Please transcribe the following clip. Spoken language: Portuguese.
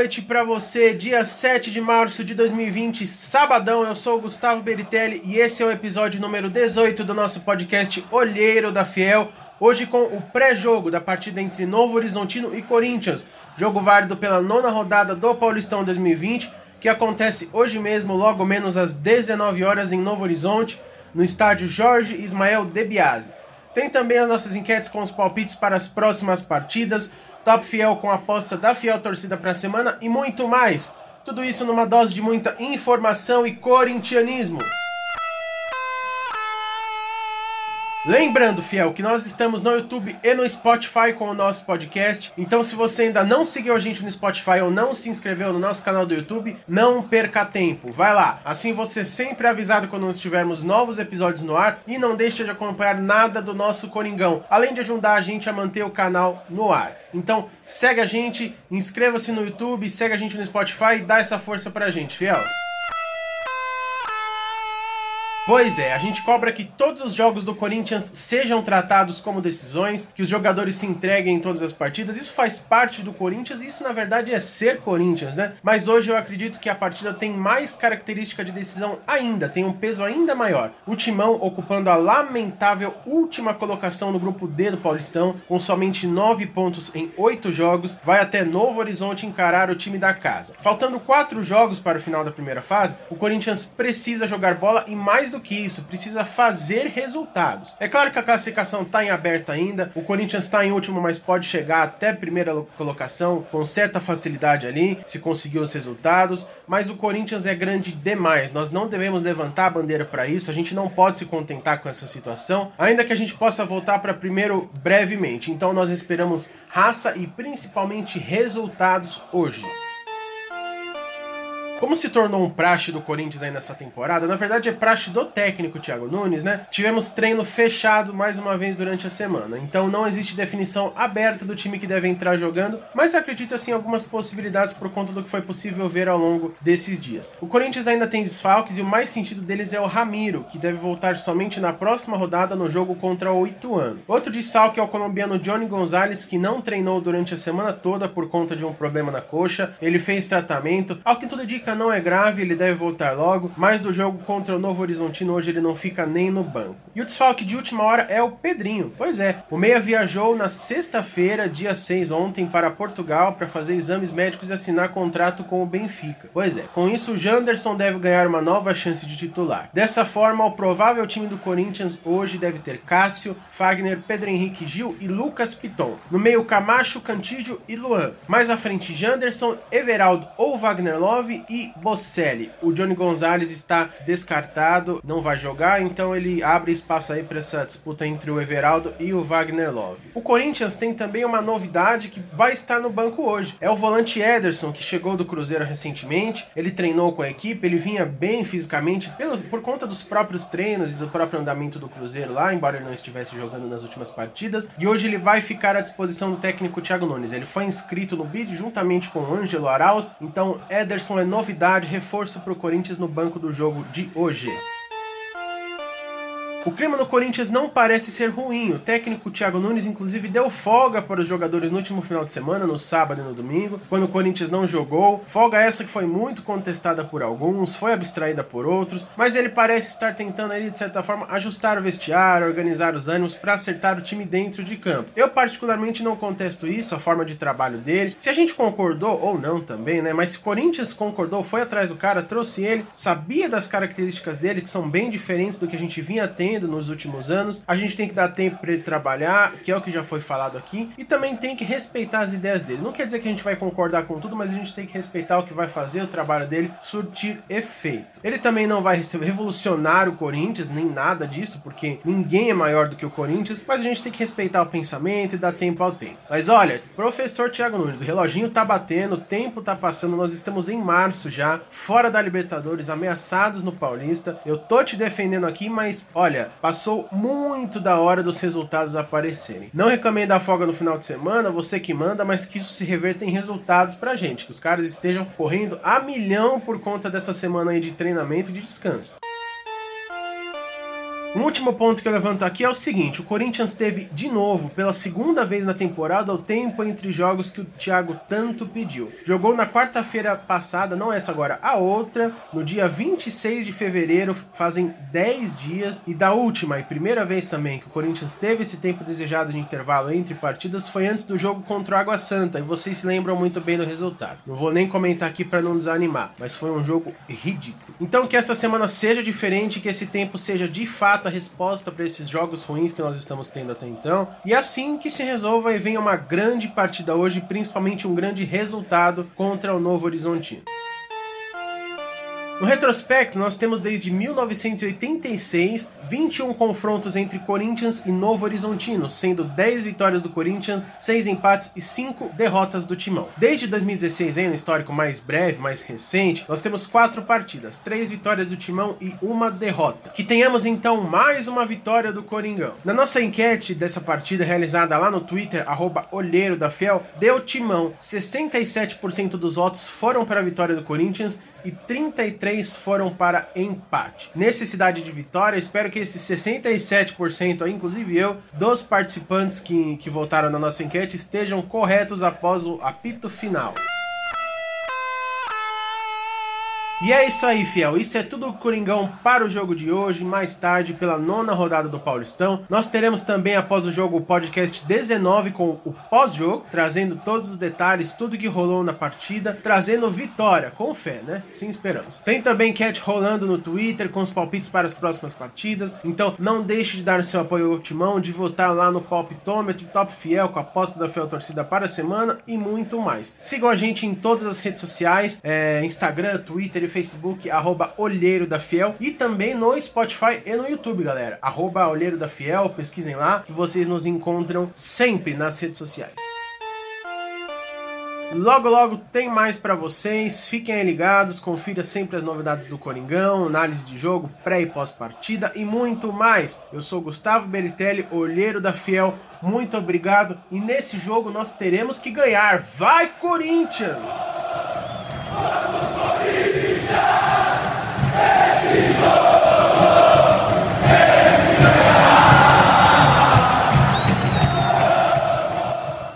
noite para você, dia 7 de março de 2020, sabadão. Eu sou o Gustavo Beritelli e esse é o episódio número 18 do nosso podcast Olheiro da Fiel. Hoje com o pré-jogo da partida entre Novo Horizontino e Corinthians, jogo válido pela nona rodada do Paulistão 2020, que acontece hoje mesmo, logo menos às 19 horas em Novo Horizonte, no estádio Jorge Ismael De Biase. Tem também as nossas enquetes com os palpites para as próximas partidas Top Fiel com aposta da Fiel Torcida para a semana e muito mais. Tudo isso numa dose de muita informação e corintianismo. Lembrando, fiel, que nós estamos no YouTube e no Spotify com o nosso podcast. Então, se você ainda não seguiu a gente no Spotify ou não se inscreveu no nosso canal do YouTube, não perca tempo. Vai lá. Assim você sempre é avisado quando nós tivermos novos episódios no ar e não deixa de acompanhar nada do nosso Coringão, além de ajudar a gente a manter o canal no ar. Então, segue a gente, inscreva-se no YouTube, segue a gente no Spotify e dá essa força pra gente, fiel. Pois é, a gente cobra que todos os jogos do Corinthians sejam tratados como decisões, que os jogadores se entreguem em todas as partidas. Isso faz parte do Corinthians e isso na verdade é ser Corinthians, né? Mas hoje eu acredito que a partida tem mais característica de decisão ainda, tem um peso ainda maior. O Timão ocupando a lamentável última colocação no grupo D do Paulistão, com somente 9 pontos em 8 jogos, vai até Novo Horizonte encarar o time da casa. Faltando 4 jogos para o final da primeira fase, o Corinthians precisa jogar bola e mais do que isso, precisa fazer resultados. É claro que a classificação está em aberto ainda, o Corinthians está em último, mas pode chegar até primeira colocação com certa facilidade ali, se conseguir os resultados. Mas o Corinthians é grande demais, nós não devemos levantar a bandeira para isso, a gente não pode se contentar com essa situação, ainda que a gente possa voltar para primeiro brevemente. Então nós esperamos raça e principalmente resultados hoje. Como se tornou um praxe do Corinthians aí nessa temporada, na verdade é praxe do técnico Thiago Nunes, né? Tivemos treino fechado mais uma vez durante a semana, então não existe definição aberta do time que deve entrar jogando, mas acredito assim algumas possibilidades por conta do que foi possível ver ao longo desses dias. O Corinthians ainda tem desfalques e o mais sentido deles é o Ramiro, que deve voltar somente na próxima rodada no jogo contra o Ituano. Outro desfalque é o colombiano Johnny Gonzalez, que não treinou durante a semana toda por conta de um problema na coxa. Ele fez tratamento, ao que tudo indica não é grave, ele deve voltar logo, mas do jogo contra o Novo Horizontino hoje ele não fica nem no banco. E o desfalque de última hora é o Pedrinho. Pois é, o Meia viajou na sexta-feira, dia 6 ontem, para Portugal para fazer exames médicos e assinar contrato com o Benfica. Pois é, com isso o Janderson deve ganhar uma nova chance de titular. Dessa forma, o provável time do Corinthians hoje deve ter Cássio, Fagner, Pedro Henrique Gil e Lucas Piton. No meio Camacho, Cantídio e Luan. Mais à frente Janderson, Everaldo ou Wagner Love e Bocelli. O Johnny Gonzalez está descartado, não vai jogar, então ele abre espaço aí para essa disputa entre o Everaldo e o Wagner Love. O Corinthians tem também uma novidade que vai estar no banco hoje. É o volante Ederson, que chegou do Cruzeiro recentemente. Ele treinou com a equipe, ele vinha bem fisicamente pelos, por conta dos próprios treinos e do próprio andamento do Cruzeiro lá, embora ele não estivesse jogando nas últimas partidas. E hoje ele vai ficar à disposição do técnico Thiago Nunes. Ele foi inscrito no bid juntamente com o Ângelo Arauz, então Ederson é novidade novidade, reforço para o Corinthians no banco do jogo de hoje. O clima no Corinthians não parece ser ruim. O técnico Thiago Nunes, inclusive, deu folga para os jogadores no último final de semana, no sábado e no domingo, quando o Corinthians não jogou. Folga essa que foi muito contestada por alguns, foi abstraída por outros, mas ele parece estar tentando ali, de certa forma, ajustar o vestiário, organizar os ânimos para acertar o time dentro de campo. Eu, particularmente, não contesto isso, a forma de trabalho dele. Se a gente concordou, ou não também, né? Mas se o Corinthians concordou, foi atrás do cara, trouxe ele, sabia das características dele, que são bem diferentes do que a gente vinha tendo nos últimos anos. A gente tem que dar tempo para ele trabalhar, que é o que já foi falado aqui, e também tem que respeitar as ideias dele. Não quer dizer que a gente vai concordar com tudo, mas a gente tem que respeitar o que vai fazer o trabalho dele surtir efeito. Ele também não vai revolucionar o Corinthians, nem nada disso, porque ninguém é maior do que o Corinthians, mas a gente tem que respeitar o pensamento e dar tempo ao tempo. Mas olha, professor Thiago Nunes, o reloginho tá batendo, o tempo tá passando, nós estamos em março já, fora da Libertadores, ameaçados no Paulista. Eu tô te defendendo aqui, mas olha, Olha, passou muito da hora dos resultados aparecerem. Não recomendo a folga no final de semana, você que manda, mas que isso se reverta em resultados pra gente, que os caras estejam correndo a milhão por conta dessa semana aí de treinamento e de descanso. Um último ponto que eu levanto aqui é o seguinte: o Corinthians teve de novo, pela segunda vez na temporada, o tempo entre jogos que o Thiago tanto pediu. Jogou na quarta-feira passada, não essa agora, a outra, no dia 26 de fevereiro, fazem 10 dias, e da última e primeira vez também que o Corinthians teve esse tempo desejado de intervalo entre partidas foi antes do jogo contra o Água Santa, e vocês se lembram muito bem do resultado. Não vou nem comentar aqui para não desanimar, mas foi um jogo ridículo. Então que essa semana seja diferente, que esse tempo seja de fato a resposta para esses jogos ruins que nós estamos tendo até então. E assim que se resolva e venha uma grande partida hoje, principalmente um grande resultado contra o Novo Horizontino. No retrospecto, nós temos desde 1986 21 confrontos entre Corinthians e Novo Horizontino, sendo 10 vitórias do Corinthians, 6 empates e 5 derrotas do Timão. Desde 2016, aí, no histórico mais breve, mais recente, nós temos 4 partidas, 3 vitórias do Timão e uma derrota. Que tenhamos então mais uma vitória do Coringão. Na nossa enquete dessa partida realizada lá no Twitter, arroba Olheiro da Fiel, deu Timão 67% dos votos foram para a vitória do Corinthians e 33 foram para empate. Necessidade de vitória, espero que esses 67% aí, inclusive eu, dos participantes que, que votaram na nossa enquete estejam corretos após o apito final. E é isso aí, fiel. Isso é tudo o Coringão para o jogo de hoje. Mais tarde, pela nona rodada do Paulistão, nós teremos também após o jogo o podcast 19 com o pós-jogo, trazendo todos os detalhes, tudo que rolou na partida, trazendo vitória, com fé, né? Sim, esperamos. Tem também cat rolando no Twitter com os palpites para as próximas partidas. Então, não deixe de dar seu apoio ao Timão, de votar lá no Palpitômetro, Top Fiel, com a aposta da Fiel Torcida para a semana e muito mais. Sigam a gente em todas as redes sociais: é, Instagram, Twitter e Facebook, arroba Olheiro da Fiel, e também no Spotify e no YouTube, galera. Arroba Olheiro da Fiel, pesquisem lá, que vocês nos encontram sempre nas redes sociais. Logo, logo tem mais para vocês. Fiquem ligados, confira sempre as novidades do Coringão, análise de jogo, pré e pós-partida e muito mais. Eu sou Gustavo Beritelli, olheiro da Fiel. Muito obrigado. E nesse jogo nós teremos que ganhar. Vai, Corinthians! Vamos, Corinthians!